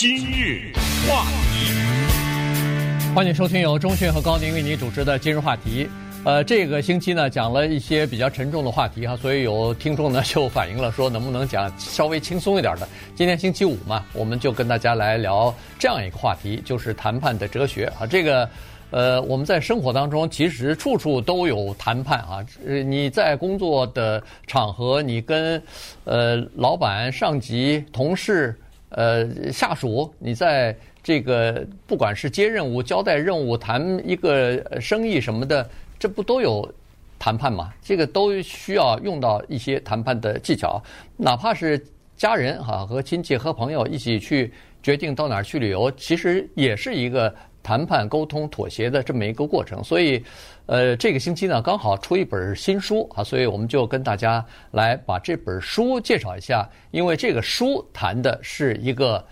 今日话题，欢迎收听由钟讯和高宁为您主持的今日话题。呃，这个星期呢讲了一些比较沉重的话题哈，所以有听众呢就反映了说，能不能讲稍微轻松一点的？今天星期五嘛，我们就跟大家来聊这样一个话题，就是谈判的哲学啊。这个呃，我们在生活当中其实处处都有谈判啊。呃，你在工作的场合，你跟呃老板、上级、同事、呃下属，你在这个不管是接任务、交代任务、谈一个生意什么的。这不都有谈判嘛？这个都需要用到一些谈判的技巧，哪怕是家人哈和亲戚和朋友一起去决定到哪儿去旅游，其实也是一个谈判、沟通、妥协的这么一个过程。所以，呃，这个星期呢刚好出一本新书啊，所以我们就跟大家来把这本书介绍一下。因为这个书谈的是一个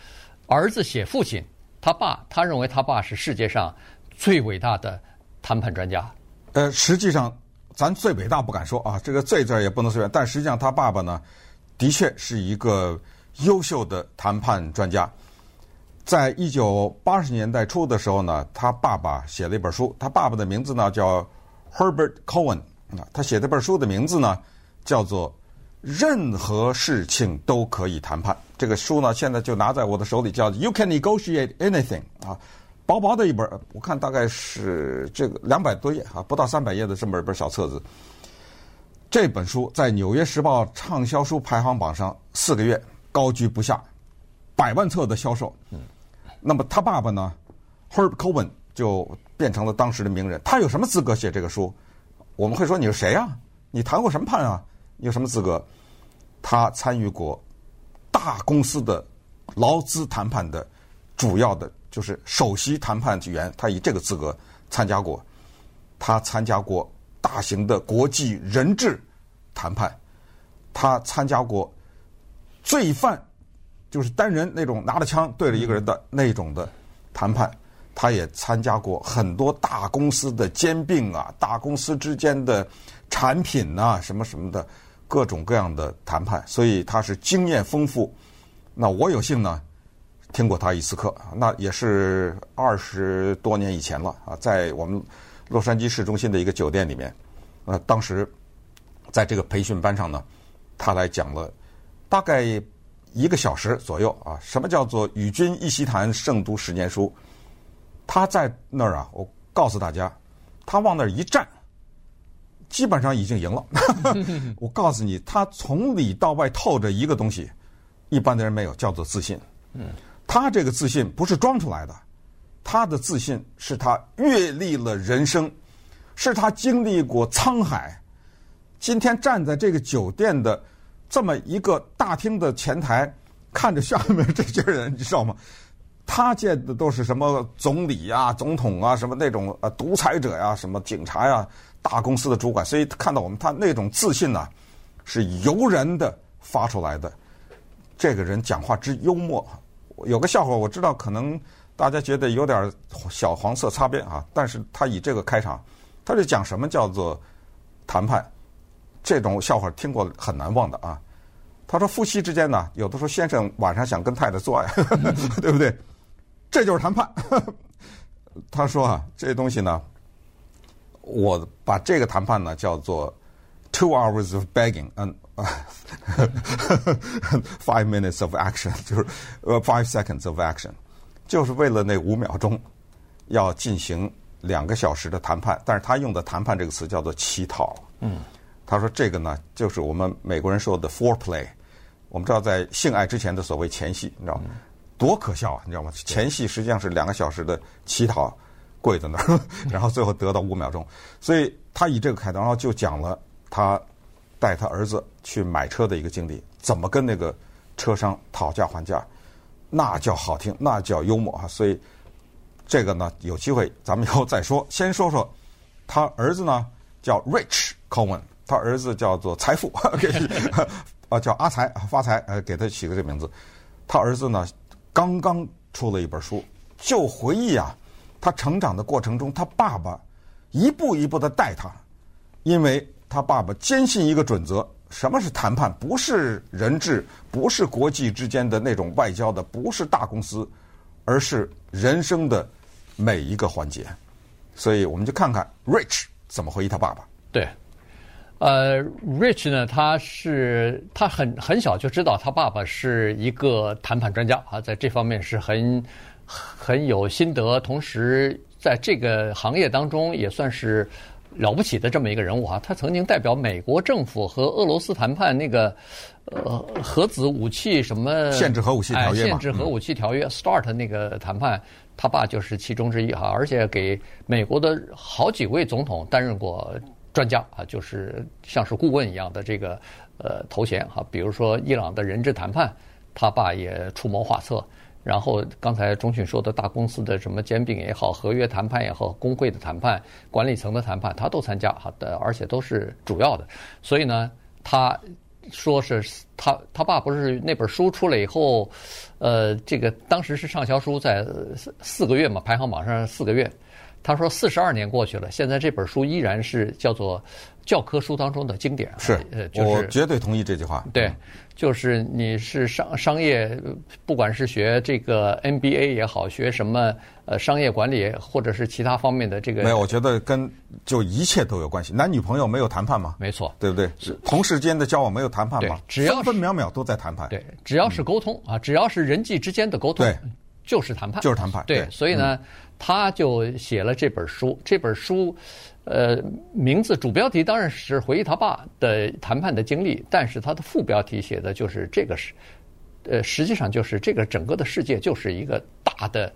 儿子写父亲，他爸他认为他爸是世界上最伟大的谈判专家。呃，实际上，咱最伟大不敢说啊，这个“最”字也不能随便。但实际上，他爸爸呢，的确是一个优秀的谈判专家。在一九八十年代初的时候呢，他爸爸写了一本书，他爸爸的名字呢叫 Herbert Cohen 啊，他写这本书的名字呢叫做《任何事情都可以谈判》。这个书呢，现在就拿在我的手里，叫 “You can negotiate anything” 啊。薄薄的一本，我看大概是这个两百多页啊，不到三百页的这么一本小册子。这本书在《纽约时报》畅销书排行榜上四个月高居不下，百万册的销售。嗯那么他爸爸呢，Herb Cohen 就变成了当时的名人。他有什么资格写这个书？我们会说你是谁啊？你谈过什么判啊？你有什么资格？他参与过大公司的劳资谈判的主要的。就是首席谈判员，他以这个资格参加过，他参加过大型的国际人质谈判，他参加过罪犯，就是单人那种拿着枪对着一个人的那种的谈判，他也参加过很多大公司的兼并啊，大公司之间的产品啊，什么什么的各种各样的谈判，所以他是经验丰富。那我有幸呢。听过他一次课，那也是二十多年以前了啊，在我们洛杉矶市中心的一个酒店里面，呃，当时在这个培训班上呢，他来讲了大概一个小时左右啊。什么叫做“与君一席谈，胜读十年书”？他在那儿啊，我告诉大家，他往那儿一站，基本上已经赢了。我告诉你，他从里到外透着一个东西，一般的人没有，叫做自信。嗯。他这个自信不是装出来的，他的自信是他阅历了人生，是他经历过沧海。今天站在这个酒店的这么一个大厅的前台，看着下面这些人，你知道吗？他见的都是什么总理呀、总统啊，什么那种呃独裁者呀、什么警察呀、大公司的主管，所以看到我们他那种自信呢，是由然的发出来的。这个人讲话之幽默。有个笑话，我知道可能大家觉得有点小黄色擦边啊，但是他以这个开场，他是讲什么叫做谈判，这种笑话听过很难忘的啊。他说夫妻之间呢，有的时候先生晚上想跟太太做爱，对不对？这就是谈判。他说啊，这东西呢，我把这个谈判呢叫做 two hours of begging，嗯。Five minutes of action 就是呃，five seconds of action，就是为了那五秒钟要进行两个小时的谈判。但是他用的“谈判”这个词叫做乞讨。嗯，他说这个呢，就是我们美国人说的 foreplay。我们知道，在性爱之前的所谓前戏，你知道吗？多可笑啊！你知道吗？前戏实际上是两个小时的乞讨，跪在那儿，然后最后得到五秒钟。所以他以这个开头，然后就讲了他。带他儿子去买车的一个经历，怎么跟那个车商讨价还价，那叫好听，那叫幽默啊！所以这个呢，有机会咱们以后再说。先说说他儿子呢，叫 Rich Cohen，他儿子叫做财富，啊，叫阿财发财，呃，给他起个这名字。他儿子呢，刚刚出了一本书，就回忆啊，他成长的过程中，他爸爸一步一步的带他，因为。他爸爸坚信一个准则，什么是谈判？不是人质，不是国际之间的那种外交的，不是大公司，而是人生的每一个环节。所以我们就看看 Rich 怎么回忆他爸爸。对，呃，Rich 呢，他是他很很小就知道他爸爸是一个谈判专家啊，在这方面是很很有心得，同时在这个行业当中也算是。了不起的这么一个人物啊，他曾经代表美国政府和俄罗斯谈判那个呃核子武器什么限制核武器条约、哎、限制核武器条约、嗯、START 那个谈判，他爸就是其中之一哈，而且给美国的好几位总统担任过专家啊，就是像是顾问一样的这个呃头衔哈，比如说伊朗的人质谈判，他爸也出谋划策。然后刚才钟迅说的大公司的什么兼并也好，合约谈判也好，工会的谈判、管理层的谈判，他都参加哈的，而且都是主要的。所以呢，他说是他他爸不是那本书出来以后，呃，这个当时是畅销书，在四四个月嘛，排行榜上四个月。他说四十二年过去了，现在这本书依然是叫做教科书当中的经典。是，就是、我绝对同意这句话。对。就是你是商商业，不管是学这个 MBA 也好，学什么呃商业管理，或者是其他方面的这个，没有，我觉得跟就一切都有关系。男女朋友没有谈判吗？没错，对不对？是同事间的交往没有谈判吗？只要分分秒秒都在谈判。对，只要是沟通啊，只要是人际之间的沟通，对，就是谈判，就是谈判。对，所以呢，他就写了这本书，这本书。呃，名字主标题当然是回忆他爸的谈判的经历，但是他的副标题写的就是这个是，呃，实际上就是这个整个的世界就是一个大的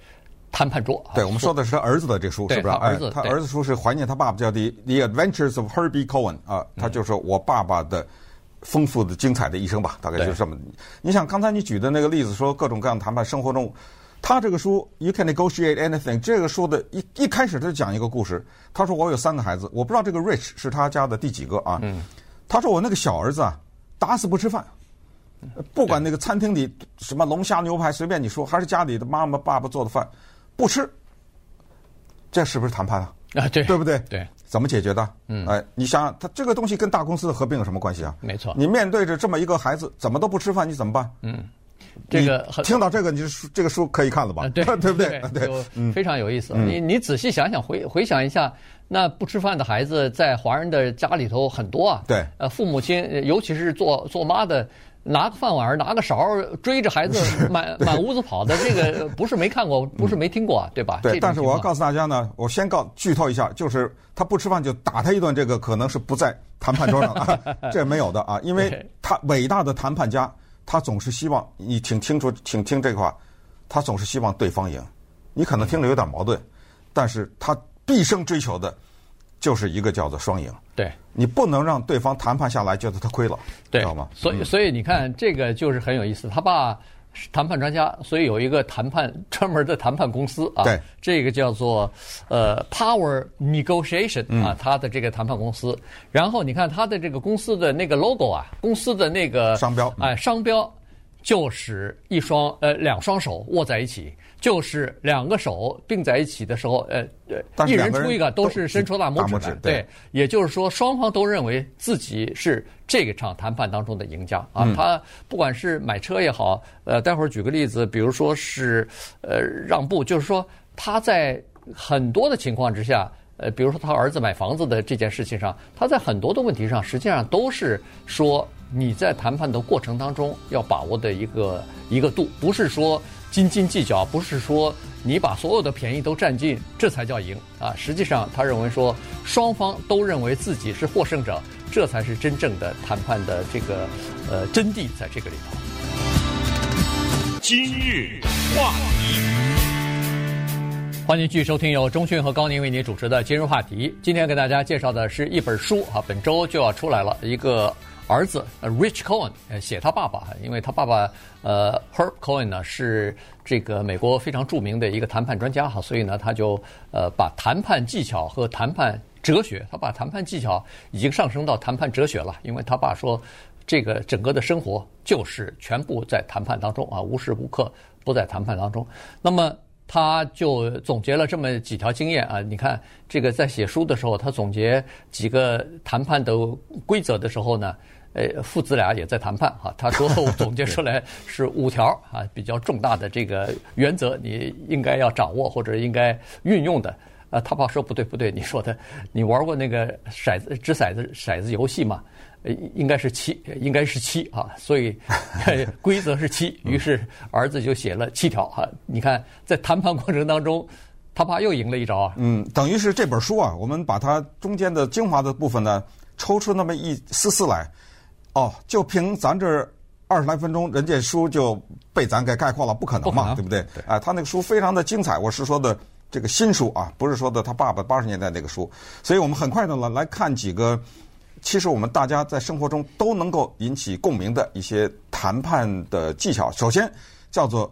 谈判桌。对，我们说的是他儿子的这书，是不是？儿子，他儿子书是怀念他爸爸，叫《The The Adventures of Herbie Cohen》啊，他就说我爸爸的丰富的、精彩的一生吧，大概就是这么。你想刚才你举的那个例子，说各种各样的谈判，生活中。他这个书，You can negotiate anything。这个书的一一开始他就讲一个故事。他说我有三个孩子，我不知道这个 Rich 是他家的第几个啊。嗯。他说我那个小儿子啊，打死不吃饭，不管那个餐厅里什么龙虾牛排随便你说，还是家里的妈妈爸爸做的饭，不吃。这是不是谈判啊？啊，对，对不对？对。怎么解决的？嗯。哎，你想想，他这个东西跟大公司的合并有什么关系啊？没错。你面对着这么一个孩子，怎么都不吃饭，你怎么办？嗯。这个听到这个，你就书这个书可以看了吧？对，对不对？对，非常有意思。你你仔细想想，回回想一下，那不吃饭的孩子在华人的家里头很多啊。对，呃，父母亲尤其是做做妈的，拿个饭碗拿个勺追着孩子 满满屋子跑的，这个不是没看过，不是没听过，对吧？对。但是我要告诉大家呢，我先告剧透一下，就是他不吃饭就打他一顿，这个可能是不在谈判桌上啊，这没有的啊，因为他伟大的谈判家。他总是希望你挺清楚，请听这个话，他总是希望对方赢。你可能听着有点矛盾，但是他毕生追求的，就是一个叫做双赢。对，你不能让对方谈判下来觉得他亏了，对，知道吗？所以，所以你看，这个就是很有意思。他爸是谈判专家，所以有一个谈判专门的谈判公司啊。对，这个叫做呃 Power Negotiation 啊，他的这个谈判公司。然后你看他的这个公司的那个 logo 啊，公司的那个商标，哎，商标就是一双呃两双手握在一起。就是两个手并在一起的时候，呃，一人出一个都是伸出大拇指的，对，也就是说双方都认为自己是这个场谈判当中的赢家啊。他不管是买车也好，呃，待会儿举个例子，比如说是呃让步，就是说他在很多的情况之下，呃，比如说他儿子买房子的这件事情上，他在很多的问题上实际上都是说你在谈判的过程当中要把握的一个一个度，不是说。斤斤计较不是说你把所有的便宜都占尽，这才叫赢啊！实际上，他认为说双方都认为自己是获胜者，这才是真正的谈判的这个呃真谛，在这个里头。今日话题，欢迎继续收听由钟迅和高宁为您主持的今日话题。今天给大家介绍的是一本书啊，本周就要出来了，一个。儿子，Rich Cohen，写他爸爸，因为他爸爸呃，Herb Cohen 呢是这个美国非常著名的一个谈判专家哈，所以呢，他就呃把谈判技巧和谈判哲学，他把谈判技巧已经上升到谈判哲学了，因为他爸说这个整个的生活就是全部在谈判当中啊，无时无刻不在谈判当中。那么他就总结了这么几条经验啊，你看这个在写书的时候，他总结几个谈判的规则的时候呢。呃，父子俩也在谈判哈。他说总结出来是五条啊，比较重大的这个原则，你应该要掌握或者应该运用的。啊，他爸说不对不对，你说的，你玩过那个骰子掷骰子骰子游戏吗？呃，应该是七，应该是七啊，所以 规则是七。于是儿子就写了七条哈。你看，在谈判过程当中，他爸又赢了一招啊。嗯，等于是这本书啊，我们把它中间的精华的部分呢，抽出那么一丝丝来。哦，就凭咱这二十来分钟，人家书就被咱给概括了，不可能嘛，能对不对？对啊，他那个书非常的精彩，我是说的这个新书啊，不是说的他爸爸八十年代那个书。所以我们很快的来来看几个，其实我们大家在生活中都能够引起共鸣的一些谈判的技巧。首先叫做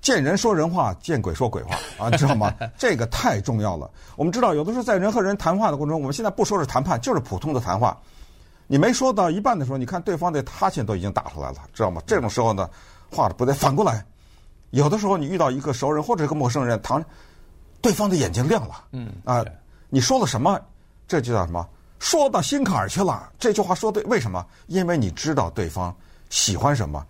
见人说人话，见鬼说鬼话 啊，你知道吗？这个太重要了。我们知道，有的时候在人和人谈话的过程中，我们现在不说是谈判，就是普通的谈话。你没说到一半的时候，你看对方的哈欠都已经打出来了，知道吗？这种时候呢，话不得，反过来，有的时候你遇到一个熟人或者一个陌生人，谈，对方的眼睛亮了，嗯啊，你说了什么？这就叫什么？说到心坎儿去了。这句话说对，为什么？因为你知道对方喜欢什么，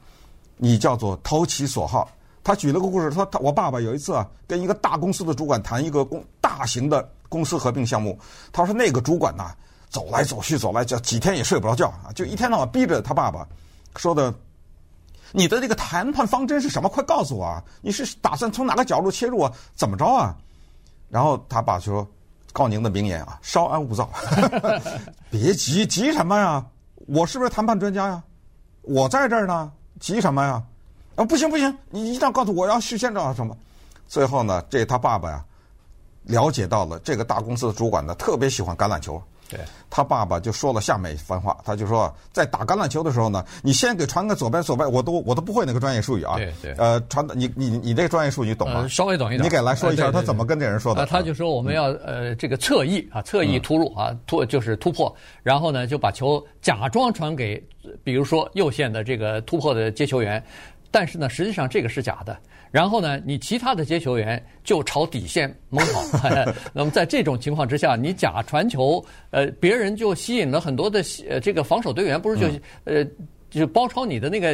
你叫做投其所好。他举了个故事，说他我爸爸有一次啊，跟一个大公司的主管谈一个公大型的公司合并项目，他说那个主管呐。走来走去，走来就几天也睡不着觉啊！就一天到晚逼着他爸爸说的：“你的这个谈判方针是什么？快告诉我啊！你是打算从哪个角度切入啊？怎么着啊？”然后他爸说：“高宁的名言啊，稍安勿躁，别急，急什么呀？我是不是谈判专家呀？我在这儿呢，急什么呀？啊，不行不行，你一定要告诉我，要事先知道什么。最后呢，这他爸爸呀，了解到了这个大公司的主管呢，特别喜欢橄榄球。”对，他爸爸就说了下面一番话，他就说，在打橄榄球的时候呢，你先给传个左边左边，我都我都不会那个专业术语啊。对对。呃，传的你你你这个专业术语懂吗？呃，稍微懂一点。你给来说一下他怎么跟这人说的？他就说我们要呃这个侧翼啊，侧翼突入啊，突就是突破，然后呢就把球假装传给，比如说右线的这个突破的接球员，但是呢实际上这个是假的。然后呢，你其他的接球员就朝底线猛跑。那么在这种情况之下，你假传球，呃，别人就吸引了很多的呃这个防守队员，不是就呃就包抄你的那个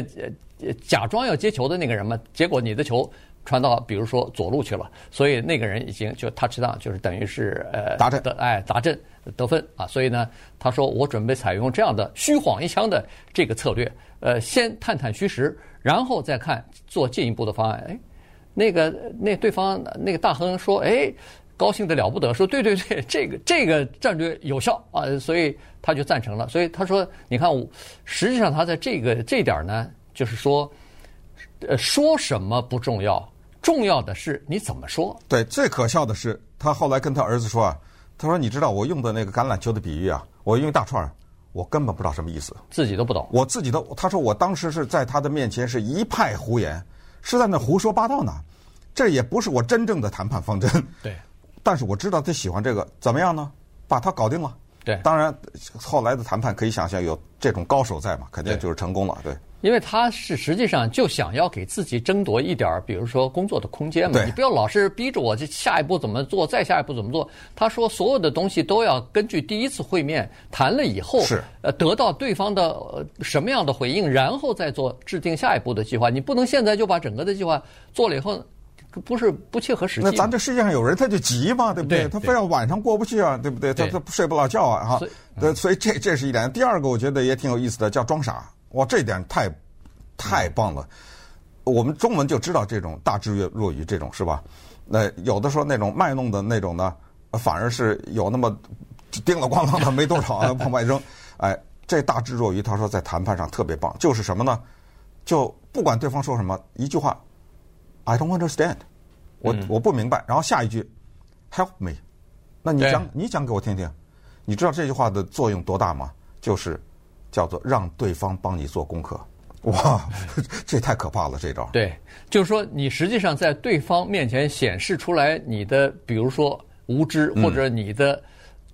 呃假装要接球的那个人吗？结果你的球传到比如说左路去了，所以那个人已经就 touchdown，就是等于是呃达阵的哎达阵得分啊。所以呢，他说我准备采用这样的虚晃一枪的这个策略，呃，先探探虚实。然后再看做进一步的方案，哎，那个那对方那个大亨说，哎，高兴得了不得，说对对对，这个这个战略有效啊，所以他就赞成了。所以他说，你看，实际上他在这个这点呢，就是说，呃，说什么不重要，重要的是你怎么说。对，最可笑的是，他后来跟他儿子说啊，他说你知道我用的那个橄榄球的比喻啊，我用大串儿。我根本不知道什么意思，自己都不懂。我自己都，他说我当时是在他的面前是一派胡言，是在那胡说八道呢。这也不是我真正的谈判方针。对，但是我知道他喜欢这个，怎么样呢？把他搞定了。对，当然后来的谈判可以想象有这种高手在嘛，肯定就是成功了。对。对因为他是实际上就想要给自己争夺一点儿，比如说工作的空间嘛。你不要老是逼着我，这下一步怎么做，再下一步怎么做。他说所有的东西都要根据第一次会面谈了以后，是呃得到对方的什么样的回应，然后再做制定下一步的计划。你不能现在就把整个的计划做了以后，不是不切合实际。那咱这世界上有人他就急嘛，对不对？对他非要晚上过不去啊，对不对？他他睡不了觉啊，哈。所以这这是一点。第二个我觉得也挺有意思的，叫装傻。哇，这点太太棒了！我们中文就知道这种大智若愚，这种是吧？那有的时候那种卖弄的那种呢，反而是有那么叮了咣啷的没多少 往外扔。哎，这大智若愚，他说在谈判上特别棒，就是什么呢？就不管对方说什么，一句话，I don't understand，我我不明白。然后下一句，Help me，那你讲你讲给我听听。你知道这句话的作用多大吗？就是。叫做让对方帮你做功课，哇，这太可怕了！这招。对，就是说你实际上在对方面前显示出来你的，比如说无知或者你的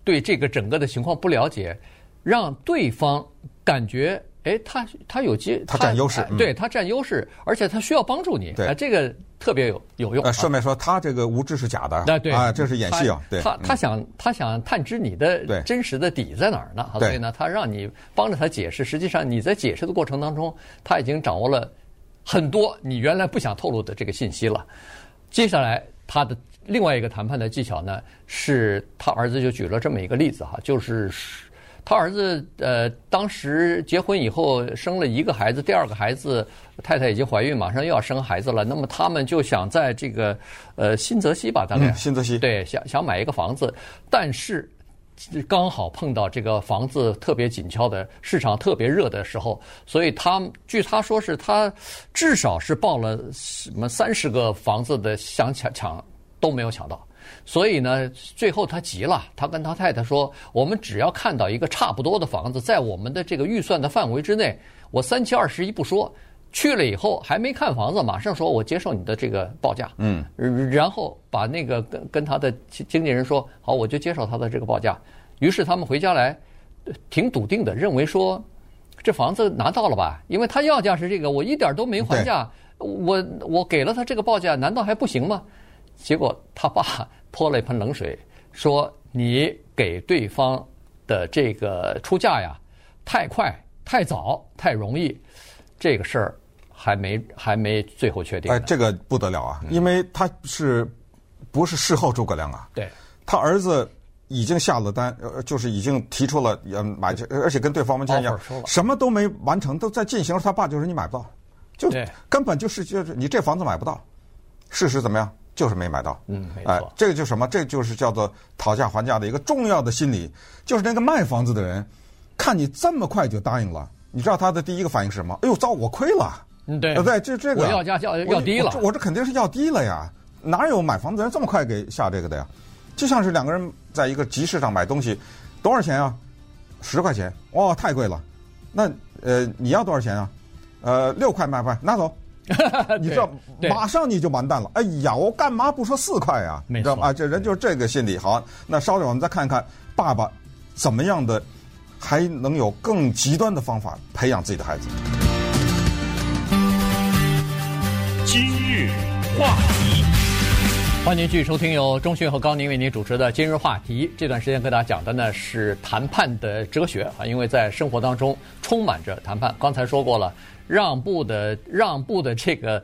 对这个整个的情况不了解，嗯、让对方感觉，哎，他他有机，他占优势，对他占优势，而且他需要帮助你，对，这个特别有有用。呃，顺便说，他这个无知是假的，啊，这是演戏啊。对，他他想他想探知你的真实的底在哪儿呢？所以呢，他让你帮着他解释。实际上你在解释的过程当中，他已经掌握了很多你原来不想透露的这个信息了。接下来他的另外一个谈判的技巧呢，是他儿子就举了这么一个例子哈，就是。他儿子呃，当时结婚以后生了一个孩子，第二个孩子太太已经怀孕，马上又要生孩子了。那么他们就想在这个呃新泽西吧，大概、嗯、新泽西对，想想买一个房子，但是刚好碰到这个房子特别紧俏的市场特别热的时候，所以他据他说是他至少是报了什么三十个房子的想抢抢都没有抢到。所以呢，最后他急了，他跟他太太说：“我们只要看到一个差不多的房子，在我们的这个预算的范围之内，我三七二十一不说，去了以后还没看房子，马上说我接受你的这个报价。”嗯，然后把那个跟跟他的经纪人说：“好，我就接受他的这个报价。”于是他们回家来，挺笃定的认为说，这房子拿到了吧？因为他要价是这个，我一点都没还价，我我给了他这个报价，难道还不行吗？结果他爸泼了一盆冷水，说：“你给对方的这个出价呀，太快、太早、太容易，这个事儿还没还没最后确定。”哎，这个不得了啊！因为他是不是事后诸葛亮啊？对，他儿子已经下了单，呃，就是已经提出了要买，而且跟对方完全一样，什么都没完成，都在进行。他爸就说：“你买不到，就根本就是就是你这房子买不到。”事实怎么样？就是没买到，嗯，没错，哎，这个就是什么？这个就是叫做讨价还价的一个重要的心理，就是那个卖房子的人，看你这么快就答应了，你知道他的第一个反应是什么？哎呦，糟，我亏了，嗯，对，对，这这个我要价要要低了，我，我这肯定是要低了呀，哪有买房子的人这么快给下这个的呀？就像是两个人在一个集市上买东西，多少钱啊？十块钱，哇，太贵了，那呃，你要多少钱啊？呃，六块卖不卖？拿走。你知道，马上你就完蛋了。哎呀，我干嘛不说四块呀？你知道吗？啊，这人就是这个心理。好，那稍等，我们再看看爸爸怎么样的，还能有更极端的方法培养自己的孩子。今日话题，欢迎您继续收听由钟迅和高宁为您主持的今日话题。这段时间跟大家讲的呢是谈判的哲学啊，因为在生活当中充满着谈判。刚才说过了。让步的让步的这个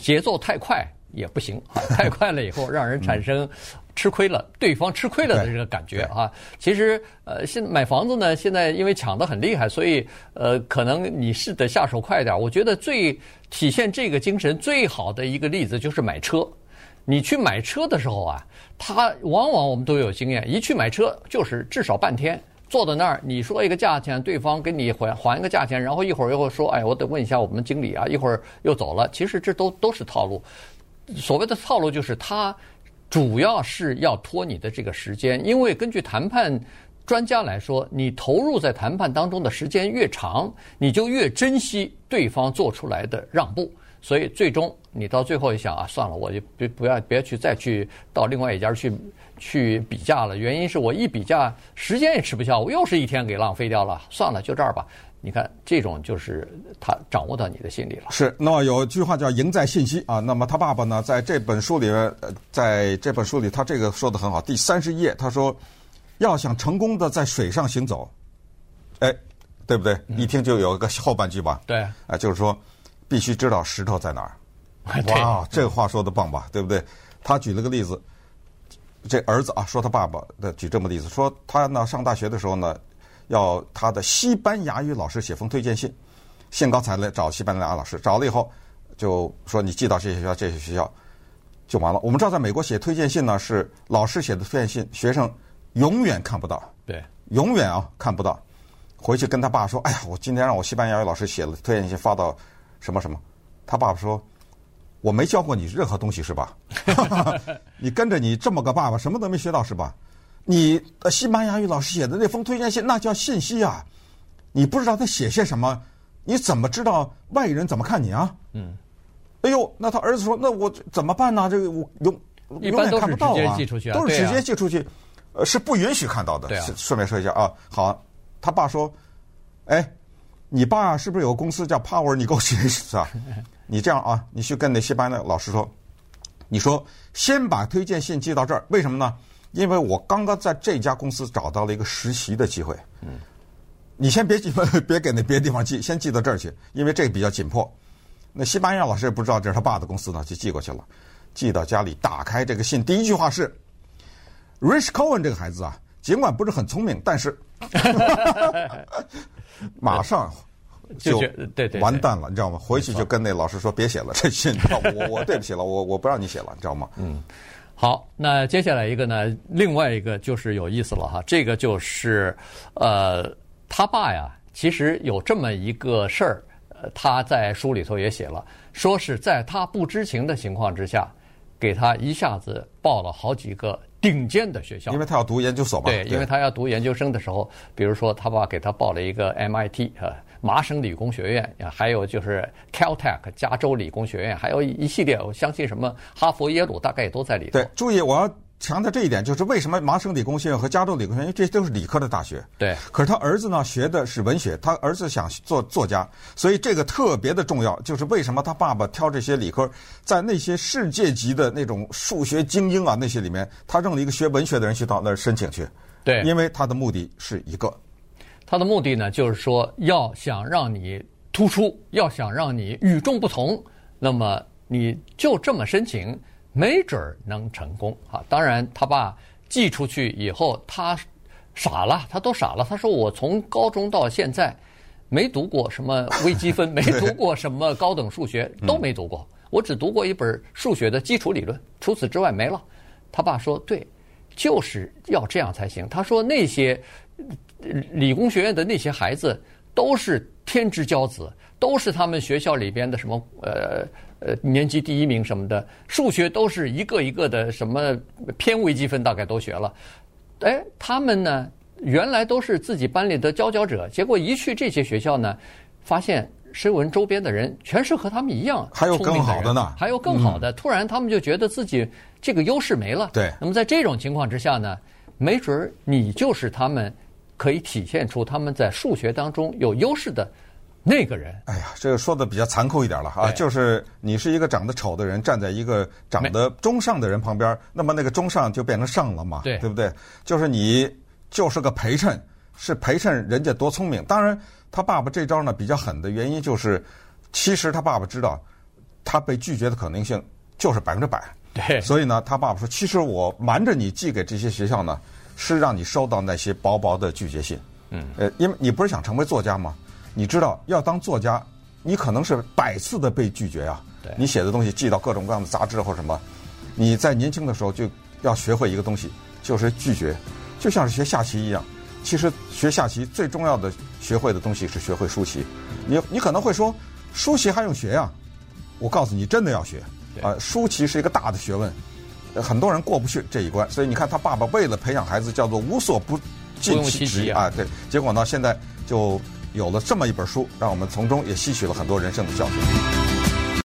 节奏太快也不行，太快了以后让人产生吃亏了，对方吃亏了的这个感觉啊。其实呃，现买房子呢，现在因为抢的很厉害，所以呃，可能你是得下手快一点。我觉得最体现这个精神最好的一个例子就是买车。你去买车的时候啊，他往往我们都有经验，一去买车就是至少半天。坐在那儿，你说一个价钱，对方给你还还一个价钱，然后一会儿又说：“哎，我得问一下我们经理啊。”一会儿又走了。其实这都都是套路。所谓的套路就是他主要是要拖你的这个时间，因为根据谈判专家来说，你投入在谈判当中的时间越长，你就越珍惜对方做出来的让步。所以最终你到最后一想啊，算了，我就别不要别去再去到另外一家去。去比价了，原因是我一比价，时间也吃不消，我又是一天给浪费掉了。算了，就这儿吧。你看，这种就是他掌握到你的心里了。是，那么有句话叫“赢在信息”啊。那么他爸爸呢，在这本书里边，在这本书里，他这个说的很好。第三十页，他说，要想成功的在水上行走，哎，对不对？一听就有一个后半句吧。对，啊，就是说，必须知道石头在哪儿。哇，这个话说的棒吧？对不对？他举了个例子。这儿子啊，说他爸爸的举这么例子，说他呢上大学的时候呢，要他的西班牙语老师写封推荐信，兴高采烈找西班牙老师，找了以后就说你寄到这些学校这些学校就完了。我们知道在美国写推荐信呢，是老师写的推荐信，学生永远看不到，对，永远啊看不到。回去跟他爸说，哎呀，我今天让我西班牙语老师写了推荐信发到什么什么，他爸爸说。我没教过你任何东西是吧？你跟着你这么个爸爸，什么都没学到是吧？你西班牙语老师写的那封推荐信，那叫信息啊！你不知道他写些什么，你怎么知道外人怎么看你啊？嗯。哎呦，那他儿子说：“那我怎么办呢？这个我永永远看不到啊，都是直接寄出去，呃，是不允许看到的。”对啊。顺便说一下啊，好，他爸说：“哎，你爸是不是有个公司叫 Power Negotiations 啊？你这样啊，你去跟那西班牙老师说，你说先把推荐信寄到这儿，为什么呢？因为我刚刚在这家公司找到了一个实习的机会。嗯，你先别寄，别给那别的地方寄，先寄到这儿去，因为这个比较紧迫。那西班牙老师也不知道这是他爸的公司呢，就寄过去了。寄到家里，打开这个信，第一句话是：Rich Cohen 这个孩子啊，尽管不是很聪明，但是 马上。就对对完蛋了，你知道吗？回去就跟那老师说别写了，这信我我对不起了，我我不让你写了，你知道吗？嗯，好，那接下来一个呢，另外一个就是有意思了哈，这个就是呃，他爸呀，其实有这么一个事儿，呃，他在书里头也写了，说是在他不知情的情况之下，给他一下子报了好几个。顶尖的学校，因为他要读研究所嘛。对，因为他要读研究生的时候，比如说他爸给他报了一个 MIT 啊，麻省理工学院，还有就是 Caltech 加州理工学院，还有一系列，我相信什么哈佛、耶鲁大概也都在里头。对，注意我要。强调这一点，就是为什么麻省理工学院和加州理工学院，因为这都是理科的大学。对。可是他儿子呢，学的是文学，他儿子想做作家，所以这个特别的重要。就是为什么他爸爸挑这些理科，在那些世界级的那种数学精英啊那些里面，他扔了一个学文学的人去到那儿申请去。对。因为他的目的是一个，他的目的呢，就是说要想让你突出，要想让你与众不同，那么你就这么申请。没准儿能成功啊！当然，他爸寄出去以后，他傻了，他都傻了。他说：“我从高中到现在没读过什么微积分，没读过什么高等数学，都没读过。我只读过一本数学的基础理论，除此之外没了。”他爸说：“对，就是要这样才行。”他说：“那些理工学院的那些孩子都是天之骄子，都是他们学校里边的什么呃。”呃，年级第一名什么的，数学都是一个一个的，什么偏微积分大概都学了。哎，他们呢，原来都是自己班里的佼佼者，结果一去这些学校呢，发现申文周边的人全是和他们一样，还有更好的呢，还有更好的。突然他们就觉得自己这个优势没了。对。那么在这种情况之下呢，没准儿你就是他们可以体现出他们在数学当中有优势的。那个人，哎呀，这个说的比较残酷一点了啊，就是你是一个长得丑的人，站在一个长得中上的人旁边，那么那个中上就变成上了嘛，对，对不对？就是你就是个陪衬，是陪衬人家多聪明。当然，他爸爸这招呢比较狠的原因就是，其实他爸爸知道他被拒绝的可能性就是百分之百，对，所以呢，他爸爸说，其实我瞒着你寄给这些学校呢，是让你收到那些薄薄的拒绝信，嗯，呃，因为你不是想成为作家吗？你知道要当作家，你可能是百次的被拒绝啊！对你写的东西寄到各种各样的杂志或什么，你在年轻的时候就要学会一个东西，就是拒绝，就像是学下棋一样。其实学下棋最重要的学会的东西是学会输棋。你你可能会说，输棋还用学呀、啊？我告诉你，真的要学啊！输棋是一个大的学问，很多人过不去这一关。所以你看，他爸爸为了培养孩子，叫做无所不尽其职啊！对，结果呢，现在就。有了这么一本书，让我们从中也吸取了很多人生的教训。